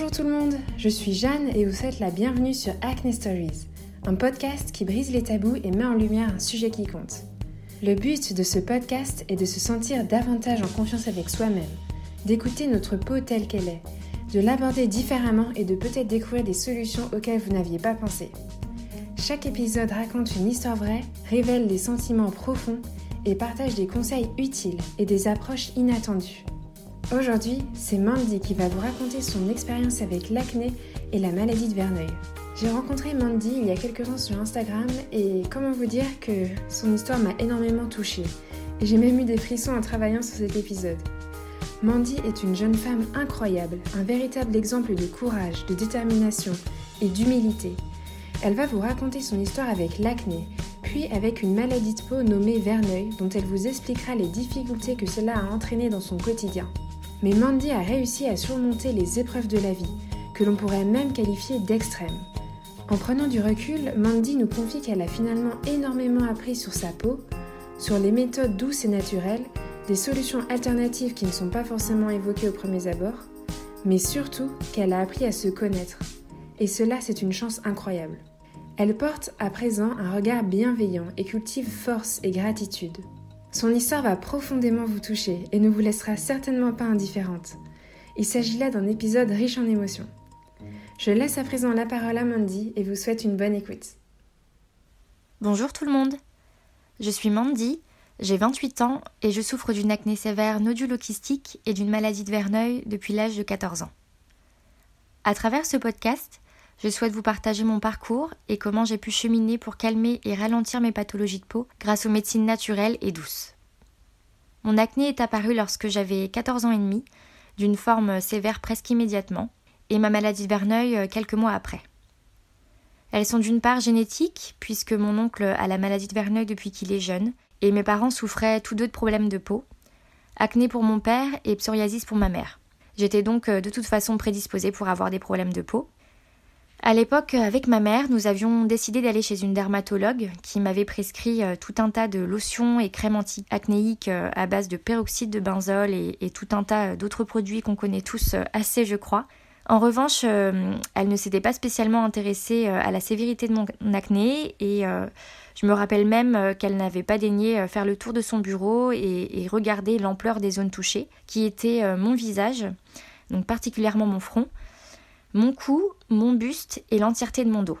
Bonjour tout le monde, je suis Jeanne et vous souhaite la bienvenue sur Acne Stories, un podcast qui brise les tabous et met en lumière un sujet qui compte. Le but de ce podcast est de se sentir davantage en confiance avec soi-même, d'écouter notre peau telle qu'elle est, de l'aborder différemment et de peut-être découvrir des solutions auxquelles vous n'aviez pas pensé. Chaque épisode raconte une histoire vraie, révèle des sentiments profonds et partage des conseils utiles et des approches inattendues. Aujourd'hui, c'est Mandy qui va vous raconter son expérience avec l'acné et la maladie de Verneuil. J'ai rencontré Mandy il y a quelques temps sur Instagram et comment vous dire que son histoire m'a énormément touchée. Et j'ai même eu des frissons en travaillant sur cet épisode. Mandy est une jeune femme incroyable, un véritable exemple de courage, de détermination et d'humilité. Elle va vous raconter son histoire avec l'acné, puis avec une maladie de peau nommée Verneuil, dont elle vous expliquera les difficultés que cela a entraîné dans son quotidien. Mais Mandy a réussi à surmonter les épreuves de la vie, que l'on pourrait même qualifier d'extrêmes. En prenant du recul, Mandy nous confie qu'elle a finalement énormément appris sur sa peau, sur les méthodes douces et naturelles, des solutions alternatives qui ne sont pas forcément évoquées au premier abord, mais surtout qu'elle a appris à se connaître. Et cela, c'est une chance incroyable. Elle porte à présent un regard bienveillant et cultive force et gratitude. Son histoire va profondément vous toucher et ne vous laissera certainement pas indifférente. Il s'agit là d'un épisode riche en émotions. Je laisse à présent la parole à Mandy et vous souhaite une bonne écoute. Bonjour tout le monde. Je suis Mandy, j'ai 28 ans et je souffre d'une acné sévère nodulokystique et d'une maladie de Verneuil depuis l'âge de 14 ans. À travers ce podcast, je souhaite vous partager mon parcours et comment j'ai pu cheminer pour calmer et ralentir mes pathologies de peau grâce aux médecines naturelles et douces. Mon acné est apparu lorsque j'avais 14 ans et demi, d'une forme sévère presque immédiatement, et ma maladie de Verneuil euh, quelques mois après. Elles sont d'une part génétiques, puisque mon oncle a la maladie de Verneuil depuis qu'il est jeune, et mes parents souffraient tous deux de problèmes de peau, acné pour mon père et psoriasis pour ma mère. J'étais donc euh, de toute façon prédisposée pour avoir des problèmes de peau, à l'époque, avec ma mère, nous avions décidé d'aller chez une dermatologue qui m'avait prescrit euh, tout un tas de lotions et crèmes anti-acnéiques euh, à base de peroxyde de benzol et, tout un tas d'autres produits qu'on connaît tous euh, assez, je crois. En revanche, elle ne s'était pas spécialement intéressée à la sévérité de mon acné et je me rappelle même qu'elle n'avait pas daigné faire le tour de son bureau et regarder l'ampleur des zones touchées, qui étaient mon visage, donc particulièrement mon front, mon cou, mon buste et l'entièreté de mon dos.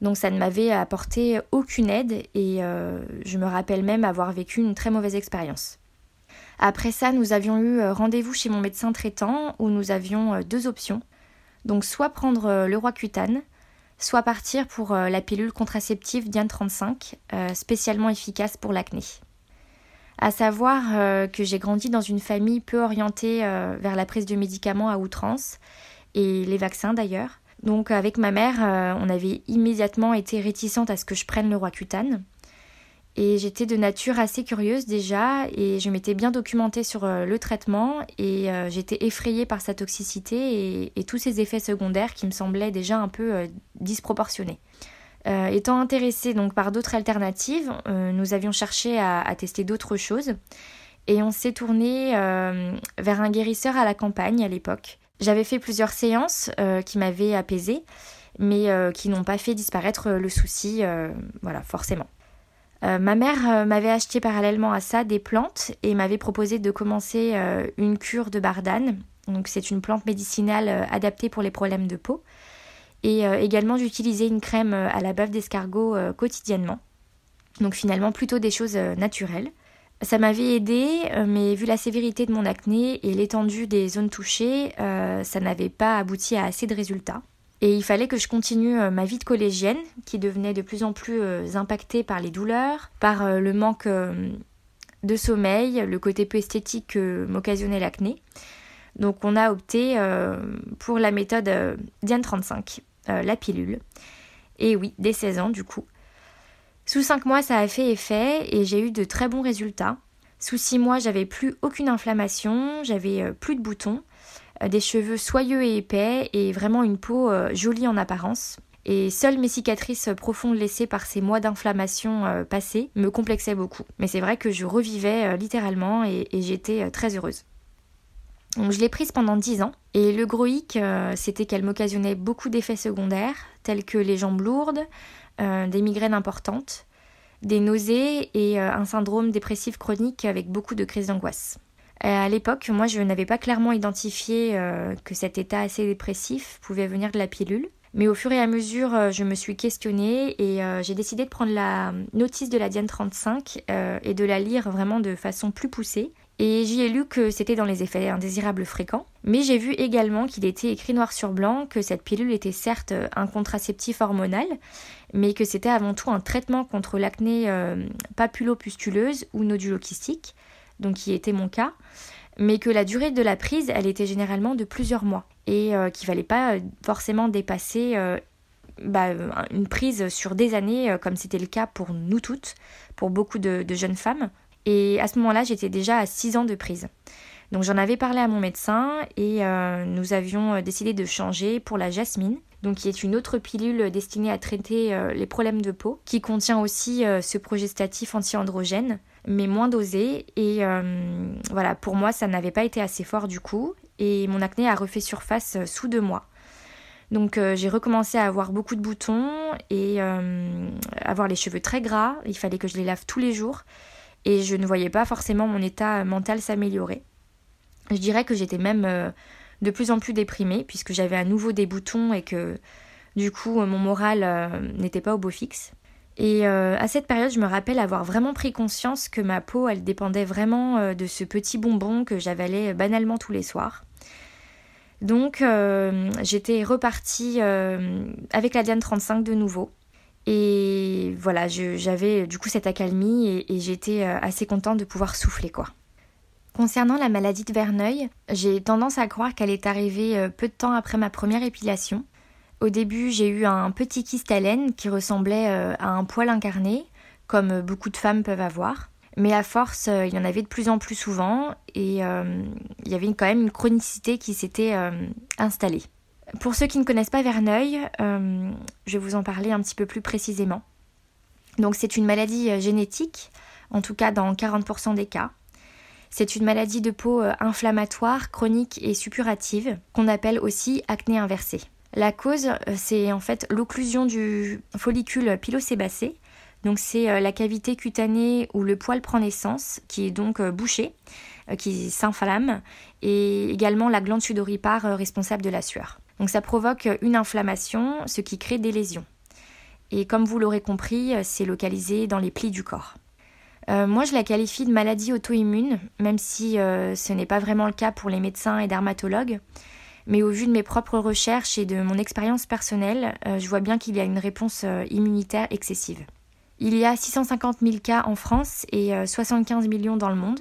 Donc ça ne m'avait apporté aucune aide et euh, je me rappelle même avoir vécu une très mauvaise expérience. Après ça, nous avions eu euh, rendez-vous chez mon médecin traitant où nous avions euh, deux options. Donc soit prendre le roi cutane, soit partir pour la pilule contraceptive Diane 35, spécialement efficace pour l'acné. À savoir que j'ai grandi dans une famille peu orientée vers la prise de médicaments à outrance et les vaccins d'ailleurs. Donc avec ma mère, euh, on avait immédiatement été réticente à ce que je prenne le roi cutane. Et j'étais de nature assez curieuse déjà et je m'étais bien documentée sur euh, le traitement et euh, j'étais effrayée par sa toxicité et, tous ses effets secondaires qui me semblaient déjà un peu disproportionnés. étant intéressée donc par d'autres alternatives, nous avions cherché à, à tester d'autres choses et on s'est tourné vers un guérisseur à la campagne à l'époque j'avais fait plusieurs séances euh, qui m'avaient apaisée, mais euh, qui n'ont pas fait disparaître le souci, euh, voilà, forcément. ma mère m'avait acheté parallèlement à ça des plantes et m'avait proposé de commencer une cure de bardane. Donc c'est une plante médicinale adaptée pour les problèmes de peau. Et également d'utiliser une crème à la bave d'escargot quotidiennement. Donc finalement plutôt des choses naturelles. Ça m'avait aidé, euh, mais vu la sévérité de mon acné et l'étendue des zones touchées, euh, ça n'avait pas abouti à assez de résultats. Et il fallait que je continue euh, ma vie de collégienne, qui devenait de plus en plus impactée par les douleurs, par le manque de sommeil, le côté peu esthétique que m'occasionnait l'acné. Donc on a opté pour la méthode Diane 35, la pilule. Et oui, dès 16 ans du coup. Sous 5 mois, ça a fait effet et j'ai eu de très bons résultats. Sous 6 mois, j'avais plus aucune inflammation, j'avais euh, plus de boutons, euh, des cheveux soyeux et épais et vraiment une peau euh, jolie en apparence. Et seules mes cicatrices profondes laissées par ces mois d'inflammation passés me complexaient beaucoup. Mais c'est vrai que je revivais littéralement et, j'étais très heureuse. Donc, je l'ai prise pendant 10 ans. Et le gros hic, c'était qu'elle m'occasionnait beaucoup d'effets secondaires, tels que les jambes lourdes, des migraines importantes, des nausées et un syndrome dépressif chronique avec beaucoup de crises d'angoisse. à l'époque, moi, je n'avais pas clairement identifié que cet état assez dépressif pouvait venir de la pilule. Mais au fur et à mesure, euh, je me suis questionnée et euh, j'ai décidé de prendre la notice de la Diane 35 euh, et de la lire vraiment de façon plus poussée. Et j'y ai lu que c'était dans les effets indésirables fréquents, mais j'ai vu également qu'il était écrit noir sur blanc que cette pilule était certes un contraceptif hormonal, mais que c'était avant tout un traitement contre l'acné papulo-pustuleuse ou nodulokystique, donc qui était mon cas, mais que la durée de la prise, elle était généralement de plusieurs mois et euh, qu'il fallait pas euh, forcément dépasser euh, bah, une prise sur des années, comme c'était le cas pour nous toutes, pour beaucoup de, jeunes femmes. Et à ce moment-là, j'étais déjà à 6 ans de prise. Donc j'en avais parlé à mon médecin et nous avions décidé de changer pour la jasmine, donc qui est une autre pilule destinée à traiter les problèmes de peau, qui contient aussi ce progestatif anti-androgène, mais moins dosé. Et voilà, pour moi, ça n'avait pas été assez fort du coup et mon acné a refait surface euh, sous deux mois. Donc euh, j'ai recommencé à avoir beaucoup de boutons et euh, avoir les cheveux très gras. Il fallait que je les lave tous les jours et je ne voyais pas forcément mon état mental s'améliorer. Je dirais que j'étais même de plus en plus déprimée puisque j'avais à nouveau des boutons et que du coup mon moral n'était pas au beau fixe. Et à cette période, je me rappelle avoir vraiment pris conscience que ma peau, elle dépendait vraiment de ce petit bonbon que j'avalais banalement tous les soirs. Donc euh, j'étais repartie euh, avec la Diane 35 de nouveau. Et voilà, j'avais du coup cette accalmie et, j'étais euh, assez contente de pouvoir souffler quoi. Concernant la maladie de Verneuil, j'ai tendance à croire qu'elle est arrivée peu de temps après ma première épilation. Au début, j'ai eu un petit kyste à laine qui ressemblait à un poil incarné, comme beaucoup de femmes peuvent avoir. Mais à force, euh, il y en avait de plus en plus souvent et euh, il y avait quand même une chronicité qui s'était euh, installée. Pour ceux qui ne connaissent pas Verneuil, je vais vous en parler un petit peu plus précisément. Donc c'est une maladie génétique, en tout cas dans 40% des cas. C'est une maladie de peau inflammatoire, chronique et suppurative, qu'on appelle aussi acné inversé. La cause, c'est en fait l'occlusion du follicule pilosébacé, donc c'est euh, la cavité cutanée où le poil prend naissance, qui est donc euh, bouchée, euh, qui s'inflamme, et également la glande sudoripare responsable de la sueur. Donc ça provoque une inflammation, ce qui crée des lésions. Et comme vous l'aurez compris, c'est localisé dans les plis du corps. moi, je la qualifie de maladie auto-immune, même si ce n'est pas vraiment le cas pour les médecins et dermatologues. Mais au vu de mes propres recherches et de mon expérience personnelle, je vois bien qu'il y a une réponse immunitaire excessive. Il y a 650 000 cas en France et 75 euh, millions dans le monde.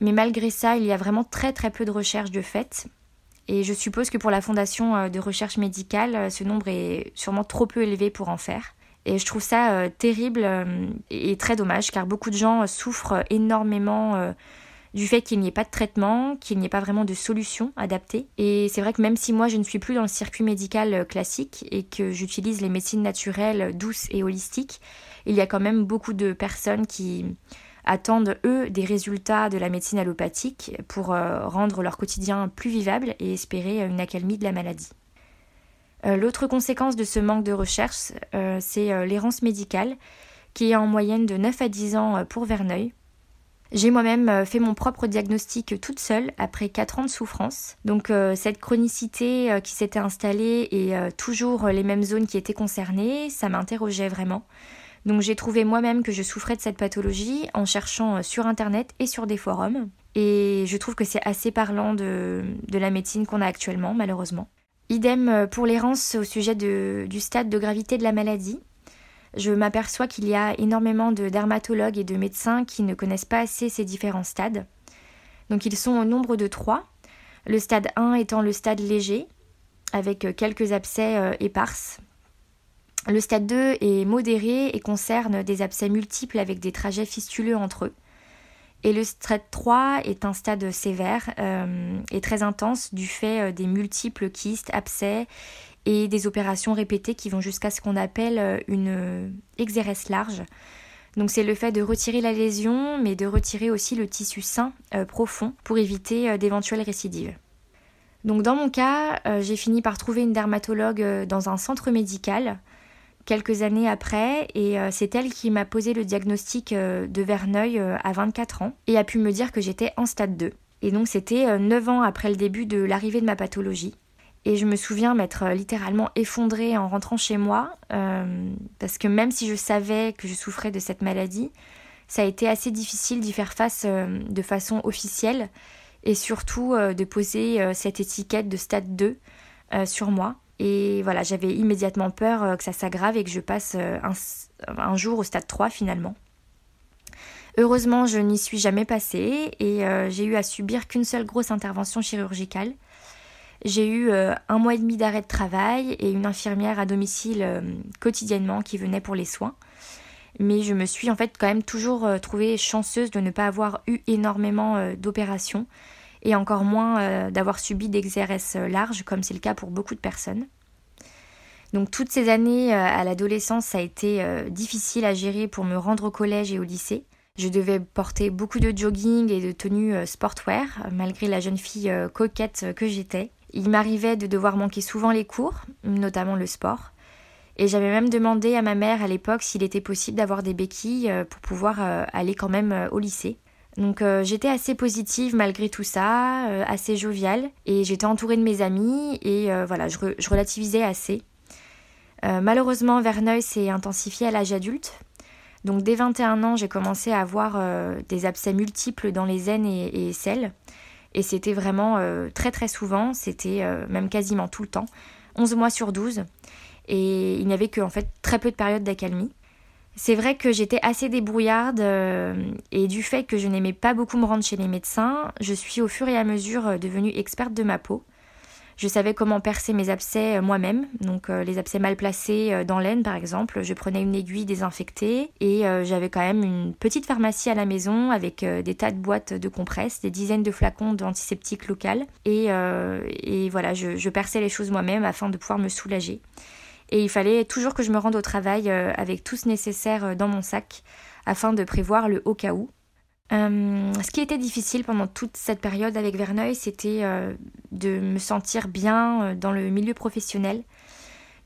Mais malgré ça, il y a vraiment très très peu de recherches de fait. Et je suppose que pour la Fondation euh, de recherche médicale, euh, ce nombre est sûrement trop peu élevé pour en faire. Et je trouve ça terrible et très dommage car beaucoup de gens souffrent énormément du fait qu'il n'y ait pas de traitement, qu'il n'y ait pas vraiment de solution adaptée. Et c'est vrai que même si moi je ne suis plus dans le circuit médical classique et que j'utilise les médecines naturelles douces et holistiques, il y a quand même beaucoup de personnes qui attendent, eux, des résultats de la médecine allopathique pour euh, rendre leur quotidien plus vivable et espérer une accalmie de la maladie. Euh, l'autre conséquence de ce manque de recherche, euh, c'est l'errance médicale, qui est en moyenne de 9 à 10 ans pour Verneuil. J'ai moi-même fait mon propre diagnostic toute seule après 4 ans de souffrance. Donc cette chronicité qui s'était installée et toujours les mêmes zones qui étaient concernées, ça m'interrogeait vraiment. Donc j'ai trouvé moi-même que je souffrais de cette pathologie en cherchant euh, sur Internet et sur des forums. Et je trouve que c'est assez parlant de, la médecine qu'on a actuellement, malheureusement. Idem euh, pour l'errance au sujet du stade de gravité de la maladie. Je m'aperçois qu'il y a énormément de dermatologues et de médecins qui ne connaissent pas assez ces différents stades. Donc ils sont au nombre de trois. Le stade 1 étant le stade léger, avec euh, quelques abcès éparses, le stade 2 est modéré et concerne des abcès multiples avec des trajets fistuleux entre eux. Et le stade 3 est un stade sévère euh, et très intense du fait euh, des multiples kystes, abcès et des opérations répétées qui vont jusqu'à ce qu'on appelle euh, une exérèse large. Donc c'est le fait de retirer la lésion mais de retirer aussi le tissu sain profond pour éviter d'éventuelles récidives. Donc dans mon cas, j'ai fini par trouver une dermatologue dans un centre médical quelques années après et c'est elle qui m'a posé le diagnostic de Verneuil à 24 ans et a pu me dire que j'étais en stade 2. Et donc c'était 9 ans après le début de l'arrivée de ma pathologie. Et je me souviens m'être euh, littéralement effondrée en rentrant chez moi, euh, parce que même si je savais que je souffrais de cette maladie, ça a été assez difficile d'y faire face euh, de façon officielle et surtout de poser cette étiquette de stade 2 sur moi. Et voilà, j'avais immédiatement peur que ça s'aggrave et que je passe un, un, jour au stade 3 finalement. Heureusement, je n'y suis jamais passée et j'ai eu à subir qu'une seule grosse intervention chirurgicale j'ai eu euh, un mois et demi d'arrêt de travail et une infirmière à domicile euh, quotidiennement qui venait pour les soins. Mais je me suis en fait quand même toujours euh, trouvée chanceuse de ne pas avoir eu énormément d'opérations et encore moins d'avoir subi des XRS larges comme c'est le cas pour beaucoup de personnes. Donc toutes ces années à l'adolescence, ça a été difficile à gérer pour me rendre au collège et au lycée. Je devais porter beaucoup de jogging et de tenues sportwear, malgré la jeune fille coquette que j'étais. Il m'arrivait de devoir manquer souvent les cours, notamment le sport. Et j'avais même demandé à ma mère à l'époque s'il était possible d'avoir des béquilles euh, pour pouvoir euh, aller quand même euh, au lycée. Donc j'étais assez positive malgré tout ça, assez joviale, et j'étais entourée de mes amis, et voilà, je, relativisais assez. malheureusement, Verneuil s'est intensifié à l'âge adulte. Donc dès 21 ans, j'ai commencé à avoir des abcès multiples dans les aines et, et selles. Et c'était vraiment euh, très très souvent, c'était euh, même quasiment tout le temps, 11 mois sur 12. Et il n'y avait que en fait très peu de périodes d'accalmie. C'est vrai que j'étais assez débrouillarde euh, et du fait que je n'aimais pas beaucoup me rendre chez les médecins, je suis au fur et à mesure devenue experte de ma peau. Je savais comment percer mes abcès euh, moi-même, donc euh, les abcès mal placés euh, dans l'aine par exemple. Je prenais une aiguille désinfectée et j'avais quand même une petite pharmacie à la maison avec des tas de boîtes de compresses, des dizaines de flacons d'antiseptiques local et, voilà, je perçais les choses moi-même afin de pouvoir me soulager. Et il fallait toujours que je me rende au travail avec tout ce nécessaire dans mon sac afin de prévoir le haut cas où. Euh, ce qui était difficile pendant toute cette période avec Verneuil, c'était euh, de me sentir bien euh, dans le milieu professionnel.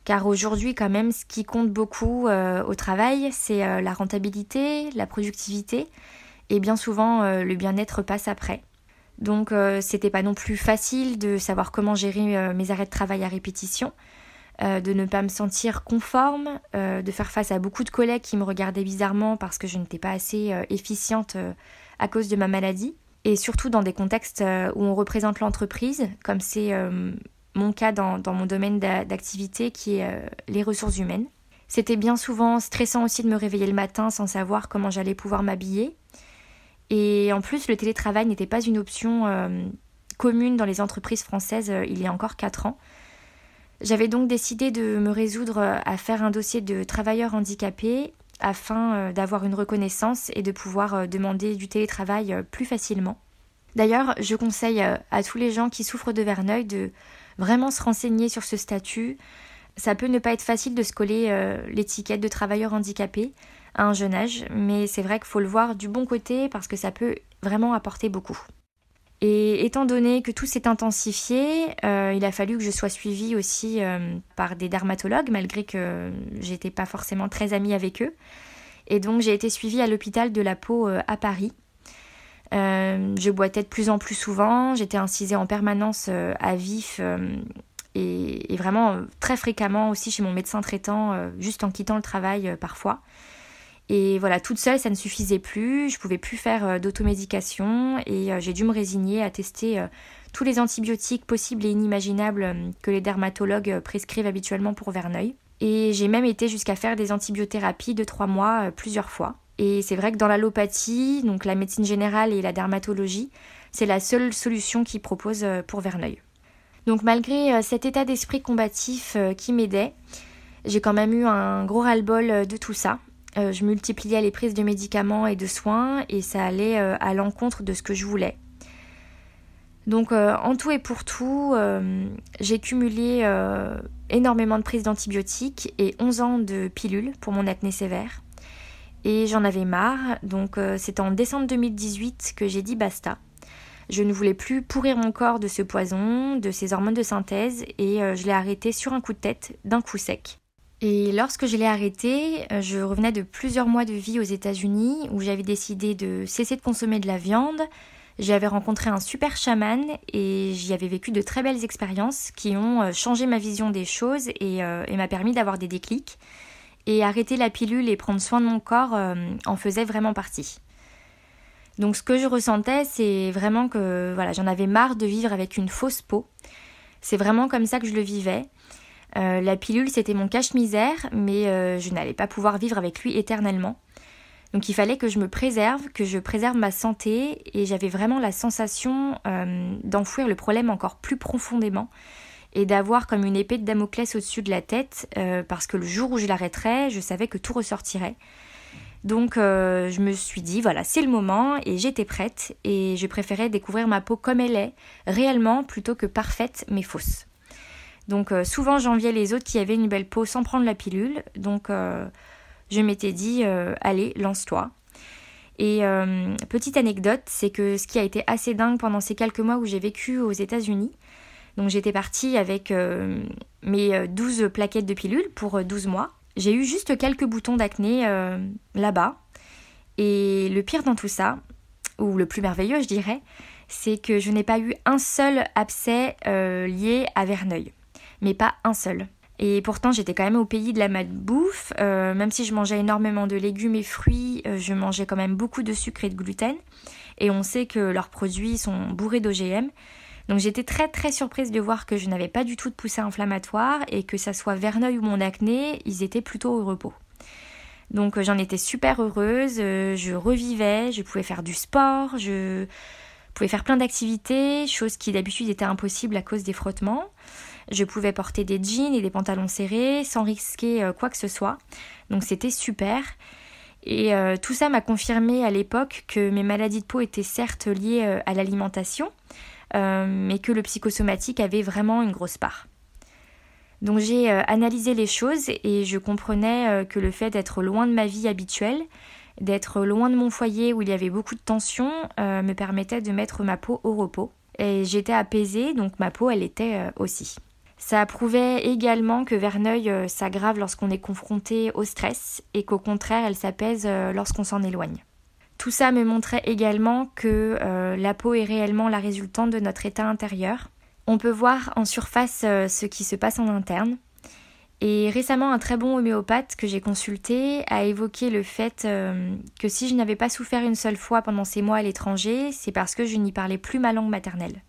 Car aujourd'hui, quand même, ce qui compte beaucoup au travail, c'est la rentabilité, la productivité, et bien souvent, le bien-être passe après. Donc, c'était pas non plus facile de savoir comment gérer mes arrêts de travail à répétition, de ne pas me sentir conforme, de faire face à beaucoup de collègues qui me regardaient bizarrement parce que je n'étais pas assez efficiente à cause de ma maladie, et surtout dans des contextes euh, où on représente l'entreprise, comme c'est euh, mon cas dans, mon domaine d'activité qui est euh, les ressources humaines. C'était bien souvent stressant aussi de me réveiller le matin sans savoir comment j'allais pouvoir m'habiller. Et en plus, le télétravail n'était pas une option commune dans les entreprises françaises il y a encore 4 ans. J'avais donc décidé de me résoudre à faire un dossier de travailleurs handicapés afin euh, d'avoir une reconnaissance et de pouvoir euh, demander du télétravail euh, plus facilement. D'ailleurs, je conseille à tous les gens qui souffrent de Verneuil de vraiment se renseigner sur ce statut. Ça peut ne pas être facile de se coller l'étiquette de travailleur handicapé à un jeune âge, mais c'est vrai qu'il faut le voir du bon côté parce que ça peut vraiment apporter beaucoup. Et étant donné que tout s'est intensifié, il a fallu que je sois suivie aussi par des dermatologues, malgré que j'étais pas forcément très amie avec eux. Et donc j'ai été suivie à l'hôpital de la peau euh, à Paris. Euh, je boitais de plus en plus souvent, j'étais incisée en permanence euh, à vif et, vraiment très fréquemment aussi chez mon médecin traitant, juste en quittant le travail parfois. Et voilà, toute seule, ça ne suffisait plus, je pouvais plus faire d'automédication et j'ai dû me résigner à tester tous les antibiotiques possibles et inimaginables que les dermatologues prescrivent habituellement pour Verneuil. Et j'ai même été jusqu'à faire des antibiothérapies de trois mois euh, plusieurs fois. Et c'est vrai que dans l'allopathie, donc la médecine générale et la dermatologie, c'est la seule solution qu'ils proposent euh, pour Verneuil. Donc malgré euh, cet état d'esprit combatif qui m'aidait, j'ai quand même eu un gros ras-le-bol de tout ça. Je multipliais les prises de médicaments et de soins et ça allait à l'encontre de ce que je voulais. Donc en tout et pour tout, j'ai cumulé énormément de prises d'antibiotiques et 11 ans de pilules pour mon acné sévère. Et j'en avais marre, donc euh, c'est en décembre 2018 que j'ai dit basta. Je ne voulais plus pourrir mon corps de ce poison, de ces hormones de synthèse, et euh, je l'ai arrêté sur un coup de tête, d'un coup sec. Et lorsque je l'ai arrêté, euh, je revenais de plusieurs mois de vie aux États-Unis où j'avais décidé de cesser de consommer de la viande. J'avais rencontré un super chaman et j'y avais vécu de très belles expériences qui ont euh, changé ma vision des choses et, et m'a permis d'avoir des déclics. Et arrêter la pilule et prendre soin de mon corps en faisait vraiment partie. Donc ce que je ressentais, c'est vraiment que voilà, j'en avais marre de vivre avec une fausse peau. C'est vraiment comme ça que je le vivais. Euh, la pilule, c'était mon cache-misère, mais euh, je n'allais pas pouvoir vivre avec lui éternellement. Donc il fallait que je me préserve, que je préserve ma santé, et j'avais vraiment la sensation euh, d'enfouir le problème encore plus profondément et d'avoir comme une épée de Damoclès au-dessus de la tête, parce que le jour où je l'arrêterais, je savais que tout ressortirait. Donc je me suis dit, voilà, c'est le moment et j'étais prête et je préférais découvrir ma peau comme elle est, réellement, plutôt que parfaite mais fausse. Donc euh, souvent j'enviais les autres qui avaient une belle peau sans prendre la pilule, donc euh, je m'étais dit, allez, lance-toi. Et petite anecdote, c'est que ce qui a été assez dingue pendant ces quelques mois où j'ai vécu aux États-Unis, donc j'étais partie avec mes 12 plaquettes de pilules pour 12 mois. J'ai eu juste quelques boutons d'acné euh, là-bas. Et le pire dans tout ça, ou le plus merveilleux je dirais, c'est que je n'ai pas eu un seul abcès euh, lié à Verneuil. Mais pas un seul. Et pourtant j'étais quand même au pays de la malbouffe, euh, même si je mangeais énormément de légumes et fruits, je mangeais quand même beaucoup de sucre et de gluten. Et on sait que leurs produits sont bourrés d'OGM. Donc j'étais très très surprise de voir que je n'avais pas du tout de poussée inflammatoire et que ça soit Verneuil ou mon acné, ils étaient plutôt au repos. Donc j'en étais super heureuse, euh, je revivais, je pouvais faire du sport, je pouvais faire plein d'activités, chose qui d'habitude était impossible à cause des frottements. Je pouvais porter des jeans et des pantalons serrés sans risquer euh, quoi que ce soit. Donc c'était super. Et euh, tout ça m'a confirmé à l'époque que mes maladies de peau étaient certes liées à l'alimentation, euh, mais que le psychosomatique avait vraiment une grosse part. Donc j'ai euh, analysé les choses et je comprenais euh, que le fait d'être loin de ma vie habituelle, d'être loin de mon foyer où il y avait beaucoup de tension, me permettait de mettre ma peau au repos. Et j'étais apaisée, donc ma peau, elle était aussi. Ça prouvait également que Verneuil s'aggrave lorsqu'on est confronté au stress et qu'au contraire, elle s'apaise lorsqu'on s'en éloigne. Tout ça me montrait également que euh, la peau est réellement la résultante de notre état intérieur. On peut voir en surface euh, ce qui se passe en interne. Et récemment, un très bon homéopathe que j'ai consulté a évoqué le fait euh, que si je n'avais pas souffert une seule fois pendant ces mois à l'étranger, c'est parce que je n'y parlais plus ma langue maternelle.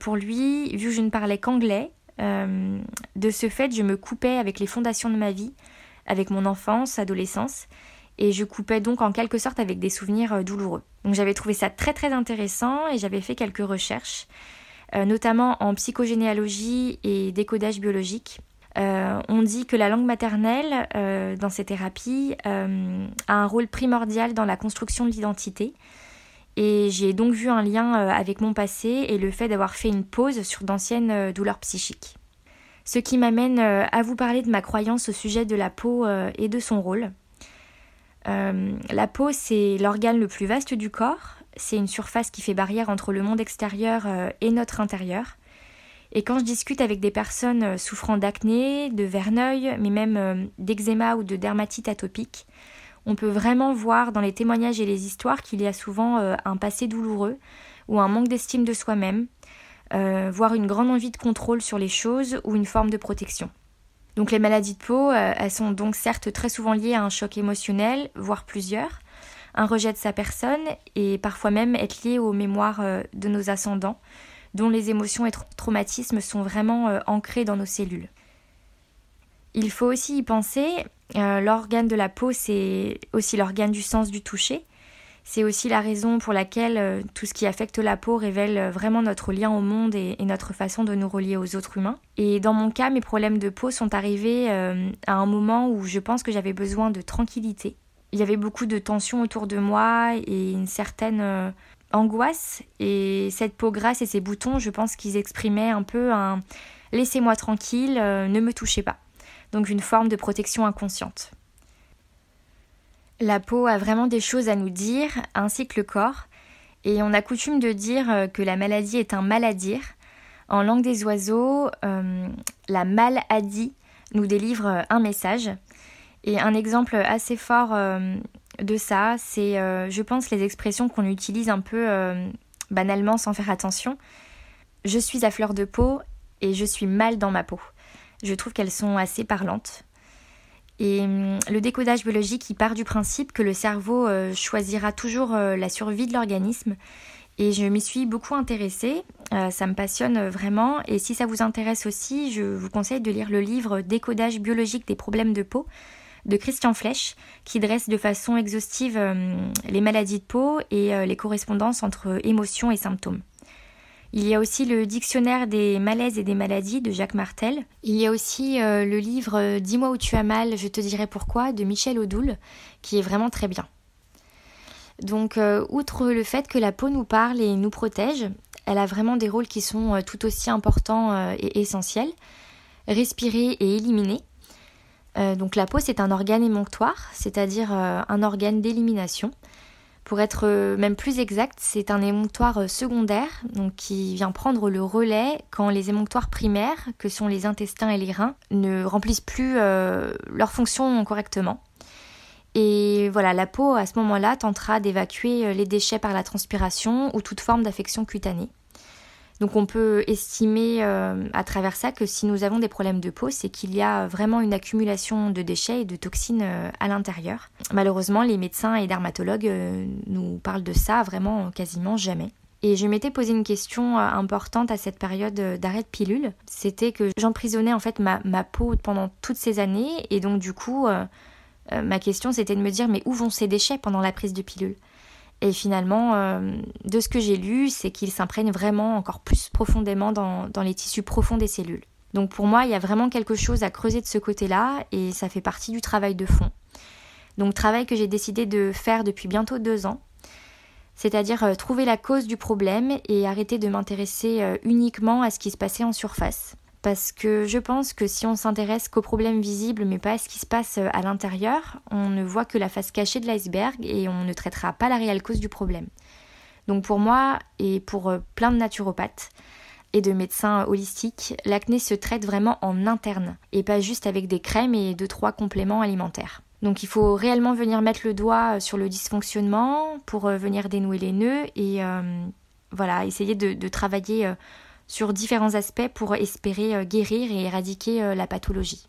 pour lui, vu que je ne parlais qu'anglais, de ce fait, je me coupais avec les fondations de ma vie, avec mon enfance, adolescence, et je coupais donc en quelque sorte avec des souvenirs euh, douloureux. Donc j'avais trouvé ça très très intéressant et j'avais fait quelques recherches, euh, notamment en psychogénéalogie et décodage biologique. Euh, on dit que la langue maternelle dans ces thérapies a un rôle primordial dans la construction de l'identité. Et j'ai donc vu un lien avec mon passé et le fait d'avoir fait une pause sur d'anciennes douleurs psychiques. Ce qui m'amène à vous parler de ma croyance au sujet de la peau et de son rôle. Euh, la peau, c'est l'organe le plus vaste du corps. C'est une surface qui fait barrière entre le monde extérieur euh, et notre intérieur. Et quand je discute avec des personnes euh, souffrant d'acné, de verneuil, mais même d'eczéma ou de dermatite atopique, on peut vraiment voir dans les témoignages et les histoires qu'il y a souvent un passé douloureux ou un manque d'estime de soi-même, voire une grande envie de contrôle sur les choses ou une forme de protection. Donc les maladies de peau, euh, elles sont donc certes très souvent liées à un choc émotionnel, voire plusieurs, un rejet de sa personne et parfois même être liées aux mémoires euh, de nos ascendants, dont les émotions et traumatismes sont vraiment euh, ancrés dans nos cellules. Il faut aussi y penser, l'organe de la peau c'est aussi l'organe du sens du toucher, c'est aussi la raison pour laquelle euh, tout ce qui affecte la peau révèle euh, vraiment notre lien au monde et, notre façon de nous relier aux autres humains. Et dans mon cas, mes problèmes de peau sont arrivés euh, à un moment où je pense que j'avais besoin de tranquillité. Il y avait beaucoup de tensions autour de moi et une certaine angoisse. Et cette peau grasse et ces boutons, je pense qu'ils exprimaient un peu un laissez-moi tranquille, ne me touchez pas. Donc une forme de protection inconsciente. La peau a vraiment des choses à nous dire, ainsi que le corps. Et on a coutume de dire que la maladie est un maladire. En langue des oiseaux, la maladie nous délivre un message. Et un exemple assez fort de ça, c'est, je pense, les expressions qu'on utilise un peu banalement sans faire attention. Je suis à fleur de peau et je suis mal dans ma peau. Je trouve qu'elles sont assez parlantes. Et hum, le décodage biologique, il part du principe que le cerveau euh, choisira toujours euh, la survie de l'organisme. Et je m'y suis beaucoup intéressée, euh, ça me passionne vraiment. Et si ça vous intéresse aussi, je vous conseille de lire le livre Décodage biologique des problèmes de peau de Christian Flech, qui dresse de façon exhaustive les maladies de peau et les correspondances entre émotions et symptômes. Il y a aussi le Dictionnaire des malaises et des maladies de Jacques Martel. Il y a aussi euh, le livre euh, Dis-moi où tu as mal, je te dirai pourquoi de Michel Odoul, qui est vraiment très bien. Donc, euh, outre le fait que la peau nous parle et nous protège, elle a vraiment des rôles qui sont tout aussi importants et essentiels. Respirer et éliminer. donc, la peau, c'est un organe émonctoire, c'est-à-dire un organe d'élimination. Pour être euh, même plus exact, c'est un émonctoire euh, secondaire donc qui vient prendre le relais quand les émonctoires primaires, que sont les intestins et les reins, ne remplissent plus euh, leur fonction correctement. Et voilà, la peau à ce moment-là tentera d'évacuer les déchets par la transpiration ou toute forme d'affection cutanée. Donc on peut estimer euh, à travers ça que si nous avons des problèmes de peau, c'est qu'il y a vraiment une accumulation de déchets et de toxines euh, à l'intérieur. Malheureusement, les médecins et dermatologues euh, nous parlent de ça vraiment quasiment jamais. Et je m'étais posé une question importante à cette période d'arrêt de pilule. C'était que j'emprisonnais en fait ma, ma, peau pendant toutes ces années et donc du coup, ma question c'était de me dire mais où vont ces déchets pendant la prise de pilule? Et finalement, euh, de ce que j'ai lu, c'est qu'il s'imprègne vraiment encore plus profondément dans, les tissus profonds des cellules. Donc pour moi, il y a vraiment quelque chose à creuser de ce côté-là et ça fait partie du travail de fond. Donc travail que j'ai décidé de faire depuis bientôt deux ans, c'est-à-dire euh, trouver la cause du problème et arrêter de m'intéresser euh, uniquement à ce qui se passait en surface parce que je pense que si on s'intéresse qu'aux problèmes visibles mais pas à ce qui se passe euh, à l'intérieur, on ne voit que la face cachée de l'iceberg et on ne traitera pas la réelle cause du problème. Donc pour moi et pour euh, plein de naturopathes et de médecins holistiques, l'acné se traite vraiment en interne et pas juste avec des crèmes et deux trois compléments alimentaires. Donc il faut réellement venir mettre le doigt euh, sur le dysfonctionnement pour venir dénouer les nœuds et voilà, essayer de, de travailler sur différents aspects pour espérer euh, guérir et éradiquer euh, la pathologie.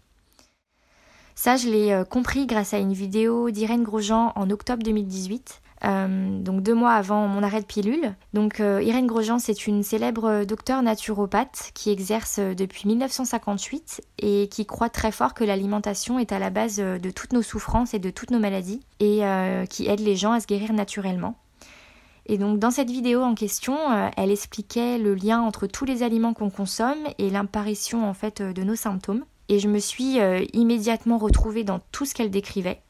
Ça, je l'ai euh, compris grâce à une vidéo d'Irène Grosjean en octobre 2018, donc deux mois avant mon arrêt de pilule. Donc Irène Grosjean, c'est une célèbre docteure naturopathe qui exerce depuis 1958 et qui croit très fort que l'alimentation est à la base de toutes nos souffrances et de toutes nos maladies et qui aide les gens à se guérir naturellement. Et donc dans cette vidéo en question, euh, elle expliquait le lien entre tous les aliments qu'on consomme et l'apparition en fait euh, de nos symptômes. Et je me suis euh, immédiatement retrouvée dans tout ce qu'elle décrivait.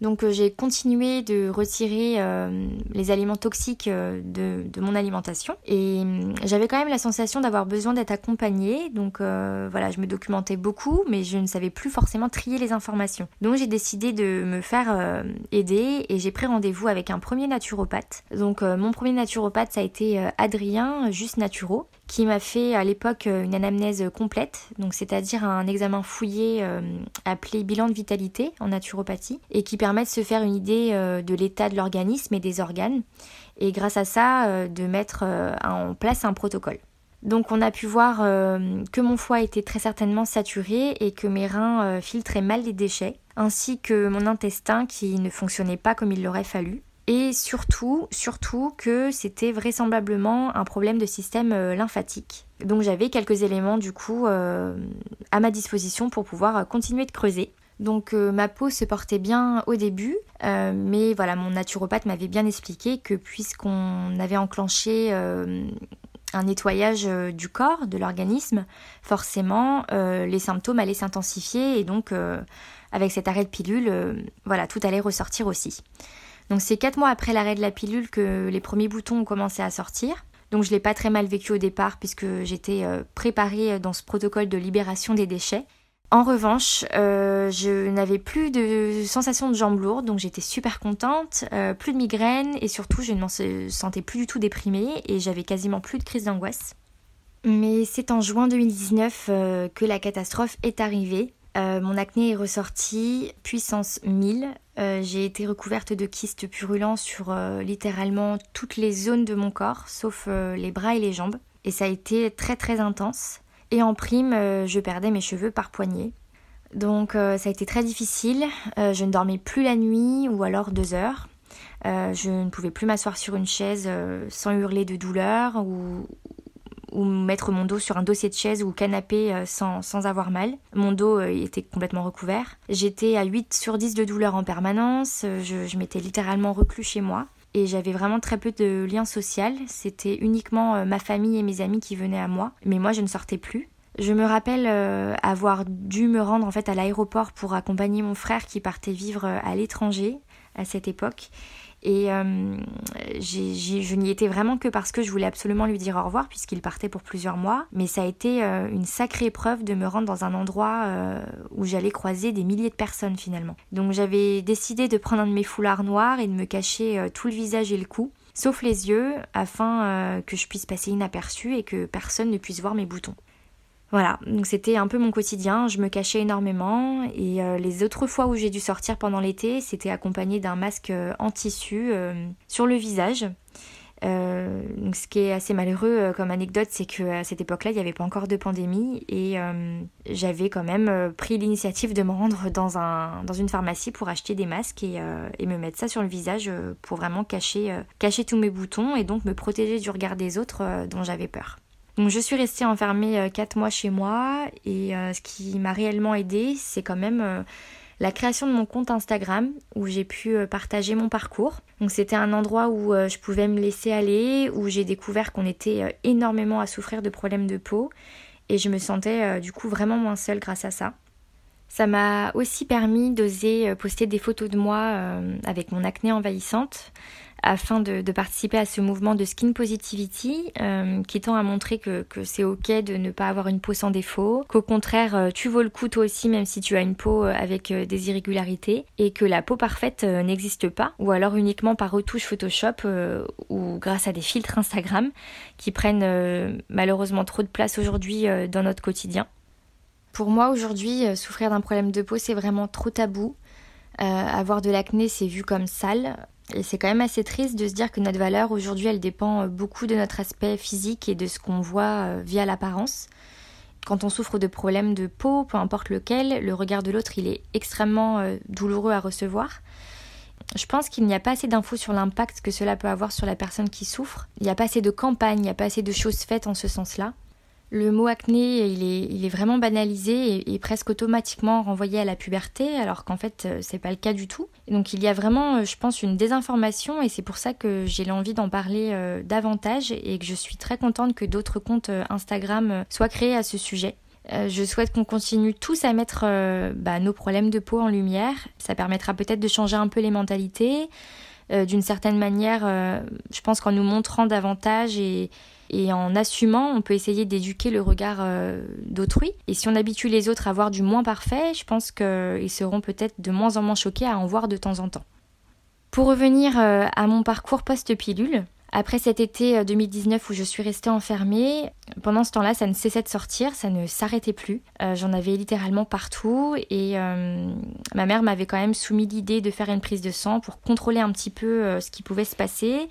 Donc euh, j'ai continué de retirer euh, les aliments toxiques euh, de, mon alimentation et hum, j'avais quand même la sensation d'avoir besoin d'être accompagnée. Donc voilà, je me documentais beaucoup mais je ne savais plus forcément trier les informations. Donc j'ai décidé de me faire aider et j'ai pris rendez-vous avec un premier naturopathe. Donc mon premier naturopathe ça a été Adrien, juste naturo qui m'a fait à l'époque euh, une anamnèse complète, donc c'est-à-dire un examen fouillé euh, appelé bilan de vitalité en naturopathie, et qui permet de se faire une idée euh, de l'état de l'organisme et des organes, et grâce à ça de mettre en place un protocole. Donc on a pu voir que mon foie était très certainement saturé et que mes reins filtraient mal les déchets, ainsi que mon intestin qui ne fonctionnait pas comme il l'aurait fallu et surtout, surtout que c'était vraisemblablement un problème de système euh, lymphatique. Donc j'avais quelques éléments du coup euh, à ma disposition pour pouvoir euh, continuer de creuser. Donc ma peau se portait bien au début, mais voilà, mon naturopathe m'avait bien expliqué que puisqu'on avait enclenché un nettoyage du corps, de l'organisme, forcément les symptômes allaient s'intensifier et donc avec cet arrêt de pilule, voilà, tout allait ressortir aussi. Donc c'est quatre mois après l'arrêt de la pilule que les premiers boutons ont commencé à sortir. Donc je l'ai pas très mal vécu au départ puisque j'étais euh, préparée dans ce protocole de libération des déchets. En revanche, euh, je n'avais plus de sensation de jambes lourdes, donc j'étais super contente, euh, plus de migraines et surtout je ne me sentais plus du tout déprimée et j'avais quasiment plus de crise d'angoisse. Mais c'est en juin 2019 euh, que la catastrophe est arrivée. Mon acné est ressorti puissance 1000. J'ai été recouverte de kystes purulents sur littéralement toutes les zones de mon corps, sauf les bras et les jambes. Et ça a été très très intense. Et en prime, euh, je perdais mes cheveux par poignée. Donc euh, ça a été très difficile. Euh, je ne dormais plus la nuit ou alors deux heures. je ne pouvais plus m'asseoir sur une chaise sans hurler de douleur ou, ou, mettre mon dos sur un dossier de chaise ou canapé sans, sans, avoir mal. Mon dos était complètement recouvert. J'étais à 8 sur 10 de douleur en permanence. Je, je m'étais littéralement reclus chez moi et j'avais vraiment très peu de liens sociaux. C'était uniquement euh, ma famille et mes amis qui venaient à moi, mais moi je ne sortais plus. Je me rappelle euh, avoir dû me rendre en fait à l'aéroport pour accompagner mon frère qui partait vivre euh, à l'étranger à cette époque et euh, je n'y étais vraiment que parce que je voulais absolument lui dire au revoir puisqu'il partait pour plusieurs mois. Mais ça a été euh, une sacrée épreuve de me rendre dans un endroit euh, où j'allais croiser des milliers de personnes finalement. Donc j'avais décidé de prendre un de mes foulards noirs et de me cacher tout le visage et le cou sauf les yeux, afin que je puisse passer inaperçu et que personne ne puisse voir mes boutons. Voilà, donc c'était un peu mon quotidien, je me cachais énormément et euh, les autres fois où j'ai dû sortir pendant l'été, c'était accompagné d'un masque euh, en tissu euh, sur le visage. donc ce qui est assez malheureux comme anecdote, c'est qu'à cette époque-là, il n'y avait pas encore de pandémie et j'avais quand même pris l'initiative de me rendre dans, un, dans une pharmacie pour acheter des masques et, et me mettre ça sur le visage pour vraiment cacher, cacher tous mes boutons et donc me protéger du regard des autres dont j'avais peur. Donc je suis restée enfermée 4 euh, mois chez moi et euh, ce qui m'a réellement aidée, c'est quand même euh, la création de mon compte Instagram où j'ai pu partager mon parcours. Donc c'était un endroit où je pouvais me laisser aller, où j'ai découvert qu'on était énormément à souffrir de problèmes de peau et je me sentais du coup vraiment moins seule grâce à ça. Ça m'a aussi permis d'oser poster des photos de moi avec mon acné envahissante afin de, participer à ce mouvement de skin positivity euh, qui tend à montrer que, c'est ok de ne pas avoir une peau sans défaut, qu'au contraire euh, tu vaux le coup toi aussi même si tu as une peau euh, avec des irrégularités et que la peau parfaite n'existe pas ou alors uniquement par retouche Photoshop ou grâce à des filtres Instagram qui prennent malheureusement trop de place aujourd'hui dans notre quotidien. Pour moi aujourd'hui, souffrir d'un problème de peau c'est vraiment trop tabou. avoir de l'acné c'est vu comme sale et c'est quand même assez triste de se dire que notre valeur aujourd'hui, elle dépend euh, beaucoup de notre aspect physique et de ce qu'on voit euh, via l'apparence. Quand on souffre de problèmes de peau, peu importe lequel, le regard de l'autre, il est extrêmement euh, douloureux à recevoir. Je pense qu'il n'y a pas assez d'infos sur l'impact que cela peut avoir sur la personne qui souffre. Il n'y a pas assez de campagnes, il n'y a pas assez de choses faites en ce sens-là. Le mot acné, il est, vraiment banalisé et, presque automatiquement renvoyé à la puberté, alors qu'en fait, euh, c'est pas le cas du tout. donc, il y a vraiment, euh, je pense, une désinformation et c'est pour ça que j'ai l'envie d'en parler euh, davantage et que je suis très contente que d'autres comptes Instagram soient créés à ce sujet. je souhaite qu'on continue tous à mettre bah, nos problèmes de peau en lumière. Ça permettra peut-être de changer un peu les mentalités. D'une certaine manière, je pense qu'en nous montrant davantage et, en assumant, on peut essayer d'éduquer le regard euh, d'autrui. Et si on habitue les autres à voir du moins parfait, je pense qu'ils seront peut-être de moins en moins choqués à en voir de temps en temps. Pour revenir euh, à mon parcours post-pilule, après cet été 2019 euh, où je suis restée enfermée, pendant ce temps-là, ça ne cessait de sortir, ça ne s'arrêtait plus. J'en avais littéralement partout et ma mère m'avait quand même soumis l'idée de faire une prise de sang pour contrôler un petit peu ce qui pouvait se passer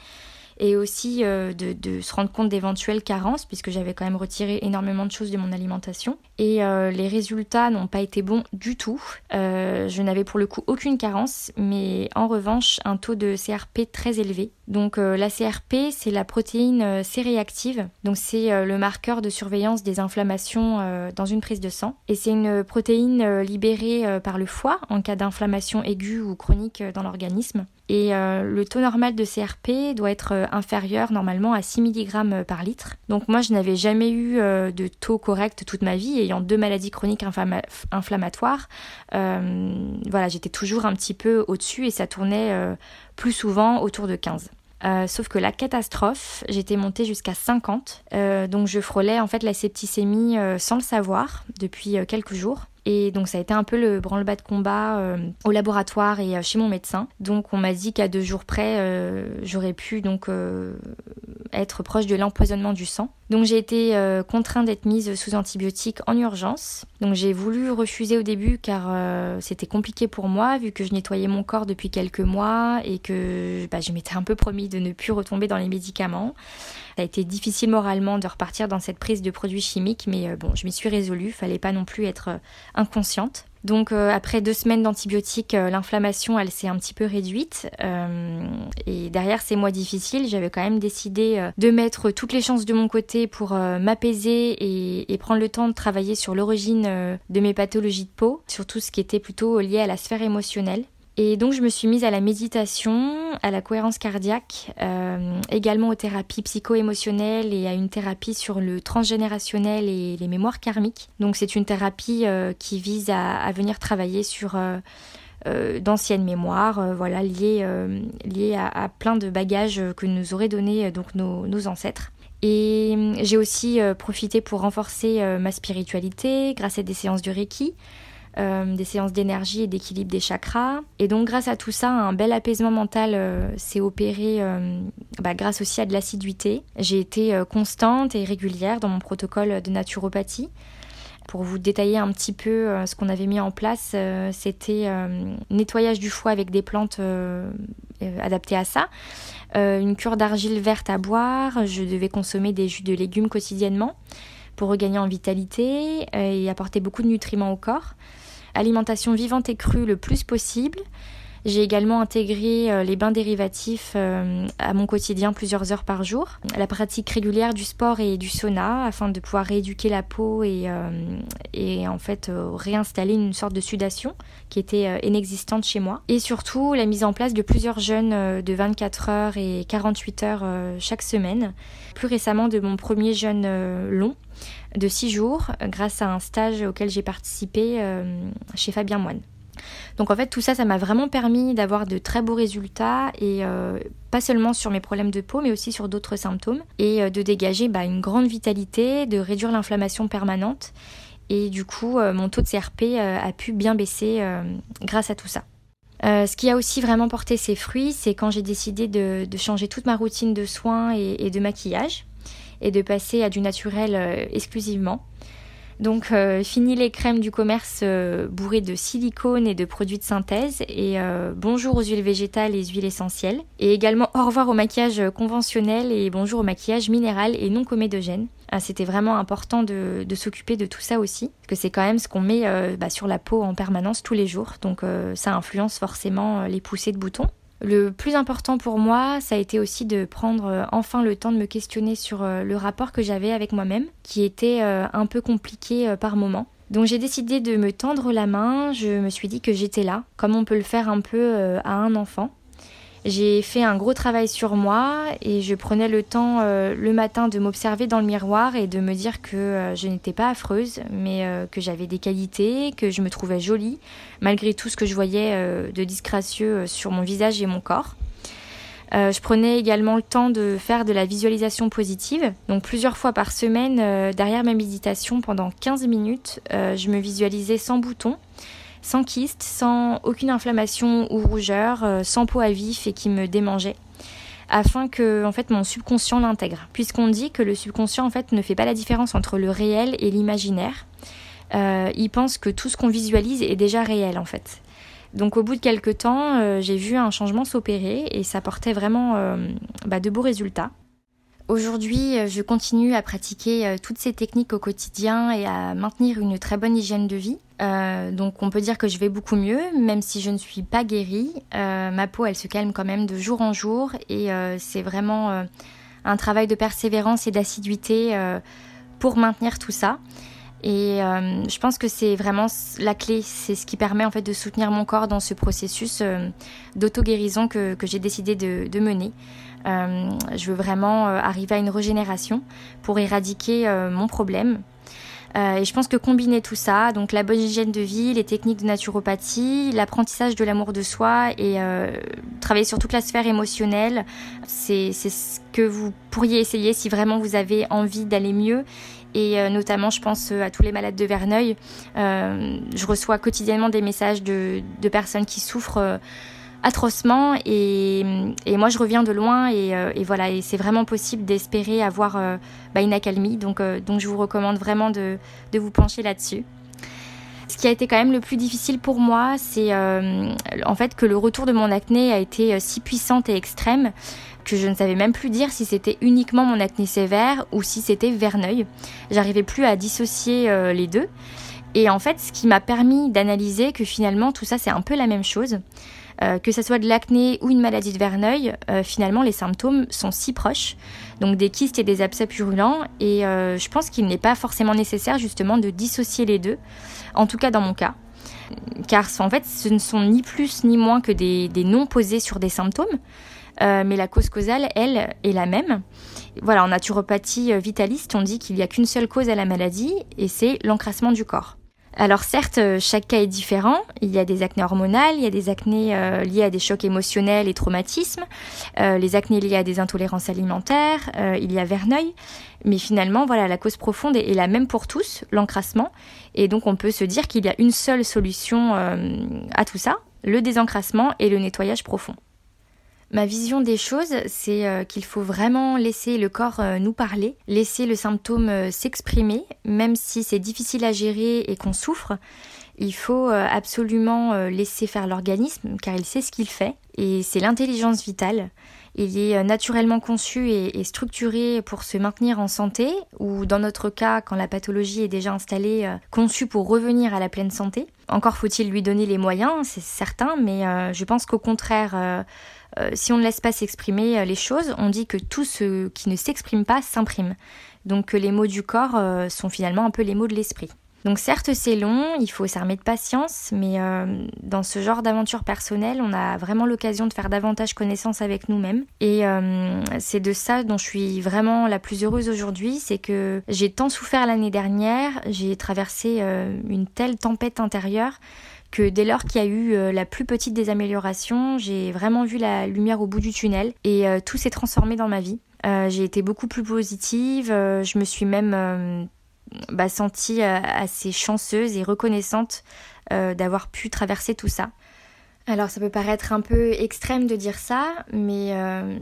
et aussi euh, de, se rendre compte d'éventuelles carences puisque j'avais quand même retiré énormément de choses de mon alimentation et euh, les résultats n'ont pas été bons du tout. Euh, je n'avais pour le coup aucune carence mais en revanche un taux de CRP très élevé. Donc la CRP c'est la protéine C-réactive donc c'est le marqueur de surveillance des inflammations dans une prise de sang et c'est une protéine libérée par le foie en cas d'inflammation aiguë ou chronique dans l'organisme. Et euh, le taux normal de CRP doit être euh, inférieur normalement à 6 mg euh, par litre. Donc moi je n'avais jamais eu de taux correct toute ma vie, ayant deux maladies chroniques inflammatoires. voilà, j'étais toujours un petit peu au-dessus et ça tournait plus souvent autour de 15. sauf que la catastrophe, j'étais montée jusqu'à 50, donc je frôlais en fait la septicémie sans le savoir depuis quelques jours. Et donc ça a été un peu le branle-bas de combat euh, au laboratoire et euh, chez mon médecin. Donc on m'a dit qu'à deux jours près, euh, j'aurais pu donc être proche de l'empoisonnement du sang. Donc j'ai été contrainte d'être mise sous antibiotiques en urgence. Donc j'ai voulu refuser au début car c'était compliqué pour moi vu que je nettoyais mon corps depuis quelques mois et que bah, je m'étais un peu promis de ne plus retomber dans les médicaments. Ça a été difficile moralement de repartir dans cette prise de produits chimiques, mais bon, je m'y suis résolue. Fallait pas non plus être inconsciente. Donc euh, après deux semaines d'antibiotiques, euh, l'inflammation elle s'est un petit peu réduite. Euh, et derrière ces mois difficiles, j'avais quand même décidé de mettre toutes les chances de mon côté pour m'apaiser et, et, prendre le temps de travailler sur l'origine de mes pathologies de peau, surtout ce qui était plutôt lié à la sphère émotionnelle. Et donc je me suis mise à la méditation, à la cohérence cardiaque, euh, également aux thérapies psycho-émotionnelles et à une thérapie sur le transgénérationnel et les mémoires karmiques. Donc c'est une thérapie euh, qui vise à, venir travailler sur euh, d'anciennes mémoires, voilà, liées, liées à, plein de bagages que nous auraient donné donc nos, nos ancêtres. Et j'ai aussi profité pour renforcer ma spiritualité grâce à des séances de Reiki. Euh, des séances d'énergie et d'équilibre des chakras. Et donc grâce à tout ça, un bel apaisement mental euh, s'est opéré euh, bah, grâce aussi à de l'assiduité. J'ai été constante et régulière dans mon protocole de naturopathie. Pour vous détailler un petit peu ce qu'on avait mis en place, c'était nettoyage du foie avec des plantes adaptées à ça, une cure d'argile verte à boire, je devais consommer des jus de légumes quotidiennement pour regagner en vitalité et apporter beaucoup de nutriments au corps alimentation vivante et crue le plus possible. J'ai également intégré euh, les bains dérivatifs euh, à mon quotidien plusieurs heures par jour. La pratique régulière du sport et du sauna afin de pouvoir rééduquer la peau et, euh, en fait réinstaller une sorte de sudation qui était inexistante chez moi. Et surtout la mise en place de plusieurs jeûnes de 24 heures et 48 heures chaque semaine. Plus récemment de mon premier jeûne long de six jours grâce à un stage auquel j'ai participé chez Fabien Moine. Donc en fait tout ça, ça m'a vraiment permis d'avoir de très beaux résultats et euh, pas seulement sur mes problèmes de peau mais aussi sur d'autres symptômes et euh, de dégager bah, une grande vitalité, de réduire l'inflammation permanente et du coup mon taux de CRP a pu bien baisser grâce à tout ça. ce qui a aussi vraiment porté ses fruits, c'est quand j'ai décidé de, changer toute ma routine de soins et de maquillage et de passer à du naturel euh, exclusivement. Donc euh, fini les crèmes du commerce euh, bourrées de silicone et de produits de synthèse et bonjour aux huiles végétales et huiles essentielles et également au revoir au maquillage conventionnel et bonjour au maquillage minéral et non comédogène. Ah, c'était vraiment important de, s'occuper de tout ça aussi parce que c'est quand même ce qu'on met bah, sur la peau en permanence tous les jours donc ça influence forcément les poussées de boutons. Le plus important pour moi, ça a été aussi de prendre euh, enfin le temps de me questionner sur euh, le rapport que j'avais avec moi-même, qui était euh, un peu compliqué par moments. Donc j'ai décidé de me tendre la main, je me suis dit que j'étais là, comme on peut le faire un peu à un enfant. J'ai fait un gros travail sur moi et je prenais le temps euh, le matin de m'observer dans le miroir et de me dire que euh, je n'étais pas affreuse, mais euh, que j'avais des qualités, que je me trouvais jolie, malgré tout ce que je voyais de disgracieux sur mon visage et mon corps. je prenais également le temps de faire de la visualisation positive. Donc plusieurs fois par semaine, derrière ma méditation, pendant 15 minutes, je me visualisais sans bouton sans kyste, sans aucune inflammation ou rougeur, euh, sans peau à vif et qui me démangeait afin que en fait mon subconscient l'intègre. Puisqu'on dit que le subconscient en fait ne fait pas la différence entre le réel et l'imaginaire euh, il pense que tout ce qu'on visualise est déjà réel en fait. Donc au bout de quelques temps euh, j'ai vu un changement s'opérer et ça portait vraiment bah, de beaux résultats Aujourd'hui, je continue à pratiquer toutes ces techniques au quotidien et à maintenir une très bonne hygiène de vie. Euh, donc on peut dire que je vais beaucoup mieux, même si je ne suis pas guérie. Euh, ma peau, elle se calme quand même de jour en jour et euh, c'est vraiment un travail de persévérance et d'assiduité pour maintenir tout ça. Et je pense que c'est vraiment la clé, c'est ce qui permet en fait de soutenir mon corps dans ce processus d'auto-guérison que, j'ai décidé de mener. Je veux vraiment arriver à une régénération pour éradiquer mon problème et je pense que combiner tout ça, donc la bonne hygiène de vie, les techniques de naturopathie, l'apprentissage de l'amour de soi et travailler sur toute la sphère émotionnelle, c'est ce que vous pourriez essayer si vraiment vous avez envie d'aller mieux et euh, notamment je pense euh, à tous les malades de Verneuil. Euh, je reçois quotidiennement des messages de, personnes qui souffrent atrocement et, moi je reviens de loin et, voilà et c'est vraiment possible d'espérer avoir bah, une accalmie donc, donc je vous recommande vraiment de, de vous pencher là-dessus. Ce qui a été quand même le plus difficile pour moi, c'est en fait que le retour de mon acné a été si puissante et extrême que je ne savais même plus dire si c'était uniquement mon acné sévère ou si c'était Verneuil. J'arrivais plus à dissocier euh, les deux. Et en fait, ce qui m'a permis d'analyser que finalement tout ça c'est un peu la même chose. Euh, que ce soit de l'acné ou une maladie de Verneuil, euh, finalement les symptômes sont si proches, donc des kystes et des abcès purulents, et je pense qu'il n'est pas forcément nécessaire justement de dissocier les deux, en tout cas dans mon cas. Car en fait, ce ne sont ni plus ni moins que des, des noms posés sur des symptômes. Euh, mais la cause causale, elle, est la même. Voilà, en naturopathie euh, vitaliste, on dit qu'il n'y a qu'une seule cause à la maladie, et c'est l'encrassement du corps. Alors certes, euh, chaque cas est différent. Il y a des acnés hormonales, il y a des acnés liés à des chocs émotionnels et traumatismes, les acnés liés à des intolérances alimentaires, il y a Verneuil. Mais finalement, voilà, la cause profonde est, la même pour tous, l'encrassement. Et donc on peut se dire qu'il y a une seule solution à tout ça, le désencrassement et le nettoyage profond. Ma vision des choses, c'est euh, qu'il faut vraiment laisser le corps euh, nous parler, laisser le symptôme euh, s'exprimer, même si c'est difficile à gérer et qu'on souffre. Il faut absolument laisser faire l'organisme car il sait ce qu'il fait et c'est l'intelligence vitale. Il est naturellement conçu et, structuré pour se maintenir en santé ou dans notre cas quand la pathologie est déjà installée, conçu pour revenir à la pleine santé. Encore faut-il lui donner les moyens, c'est certain, mais je pense qu'au contraire euh, si on ne laisse pas s'exprimer euh, les choses, on dit que tout ce qui ne s'exprime pas s'imprime. Donc que les mots du corps euh, sont finalement un peu les mots de l'esprit. Donc certes c'est long, il faut s'armer de patience, mais dans ce genre d'aventure personnelle, on a vraiment l'occasion de faire davantage connaissance avec nous-mêmes. Et c'est de ça dont je suis vraiment la plus heureuse aujourd'hui, c'est que j'ai tant souffert l'année dernière, j'ai traversé une telle tempête intérieure que dès lors qu'il y a eu euh, la plus petite des améliorations, j'ai vraiment vu la lumière au bout du tunnel et euh, tout s'est transformé dans ma vie. Euh, j'ai été beaucoup plus positive, je me suis même bah, sentie assez chanceuse et reconnaissante d'avoir pu traverser tout ça. Alors ça peut paraître un peu extrême de dire ça, mais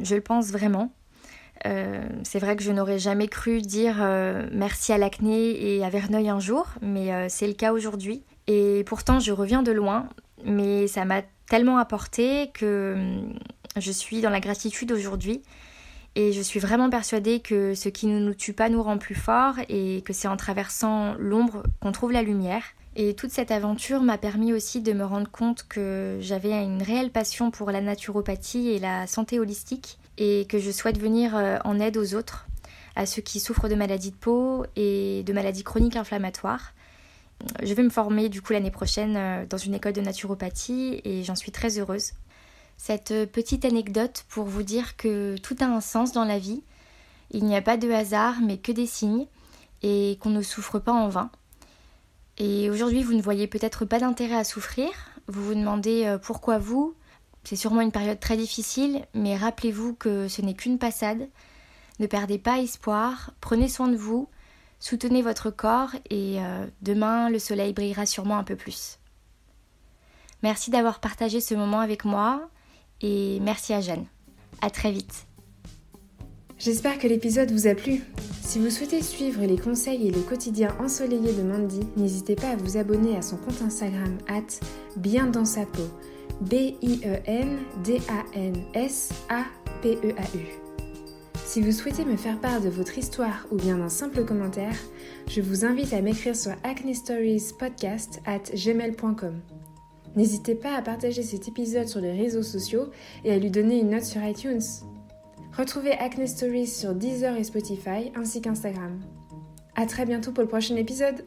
je le pense vraiment. c'est vrai que je n'aurais jamais cru dire merci à l'acné et à Verneuil un jour, mais c'est le cas aujourd'hui. Et pourtant, je reviens de loin, mais ça m'a tellement apporté que hum, je suis dans la gratitude aujourd'hui. Et je suis vraiment persuadée que ce qui ne nous tue pas nous rend plus forts et que c'est en traversant l'ombre qu'on trouve la lumière. Et toute cette aventure m'a permis aussi de me rendre compte que j'avais une réelle passion pour la naturopathie et la santé holistique et que je souhaite venir euh, en aide aux autres, à ceux qui souffrent de maladies de peau et de maladies chroniques inflammatoires. Je vais me former du coup l'année prochaine euh, dans une école de naturopathie et j'en suis très heureuse. Cette euh, petite anecdote pour vous dire que tout a un sens dans la vie. Il n'y a pas de hasard mais que des signes et qu'on ne souffre pas en vain. Et aujourd'hui, vous ne voyez peut-être pas d'intérêt à souffrir. Vous vous demandez euh, pourquoi vous? C'est sûrement une période très difficile, mais rappelez-vous que ce n'est qu'une passade. Ne perdez pas espoir, prenez soin de vous Soutenez votre corps et euh, demain le soleil brillera sûrement un peu plus. Merci d'avoir partagé ce moment avec moi et merci à Jeanne. À très vite. J'espère que l'épisode vous a plu. Si vous souhaitez suivre les conseils et le quotidien ensoleillé de Mandy, n'hésitez pas à vous abonner à son compte Instagram at bien dans sa peau. B-I-E-N-D-A-N-S-A-P-E-A-U. Si vous souhaitez me faire part de votre histoire ou bien d'un simple commentaire, je vous invite à m'écrire sur acnestoriespodcast. N'hésitez pas à partager cet épisode sur les réseaux sociaux et à lui donner une note sur iTunes. Retrouvez Acne Stories sur Deezer et Spotify ainsi qu'Instagram. A très bientôt pour le prochain épisode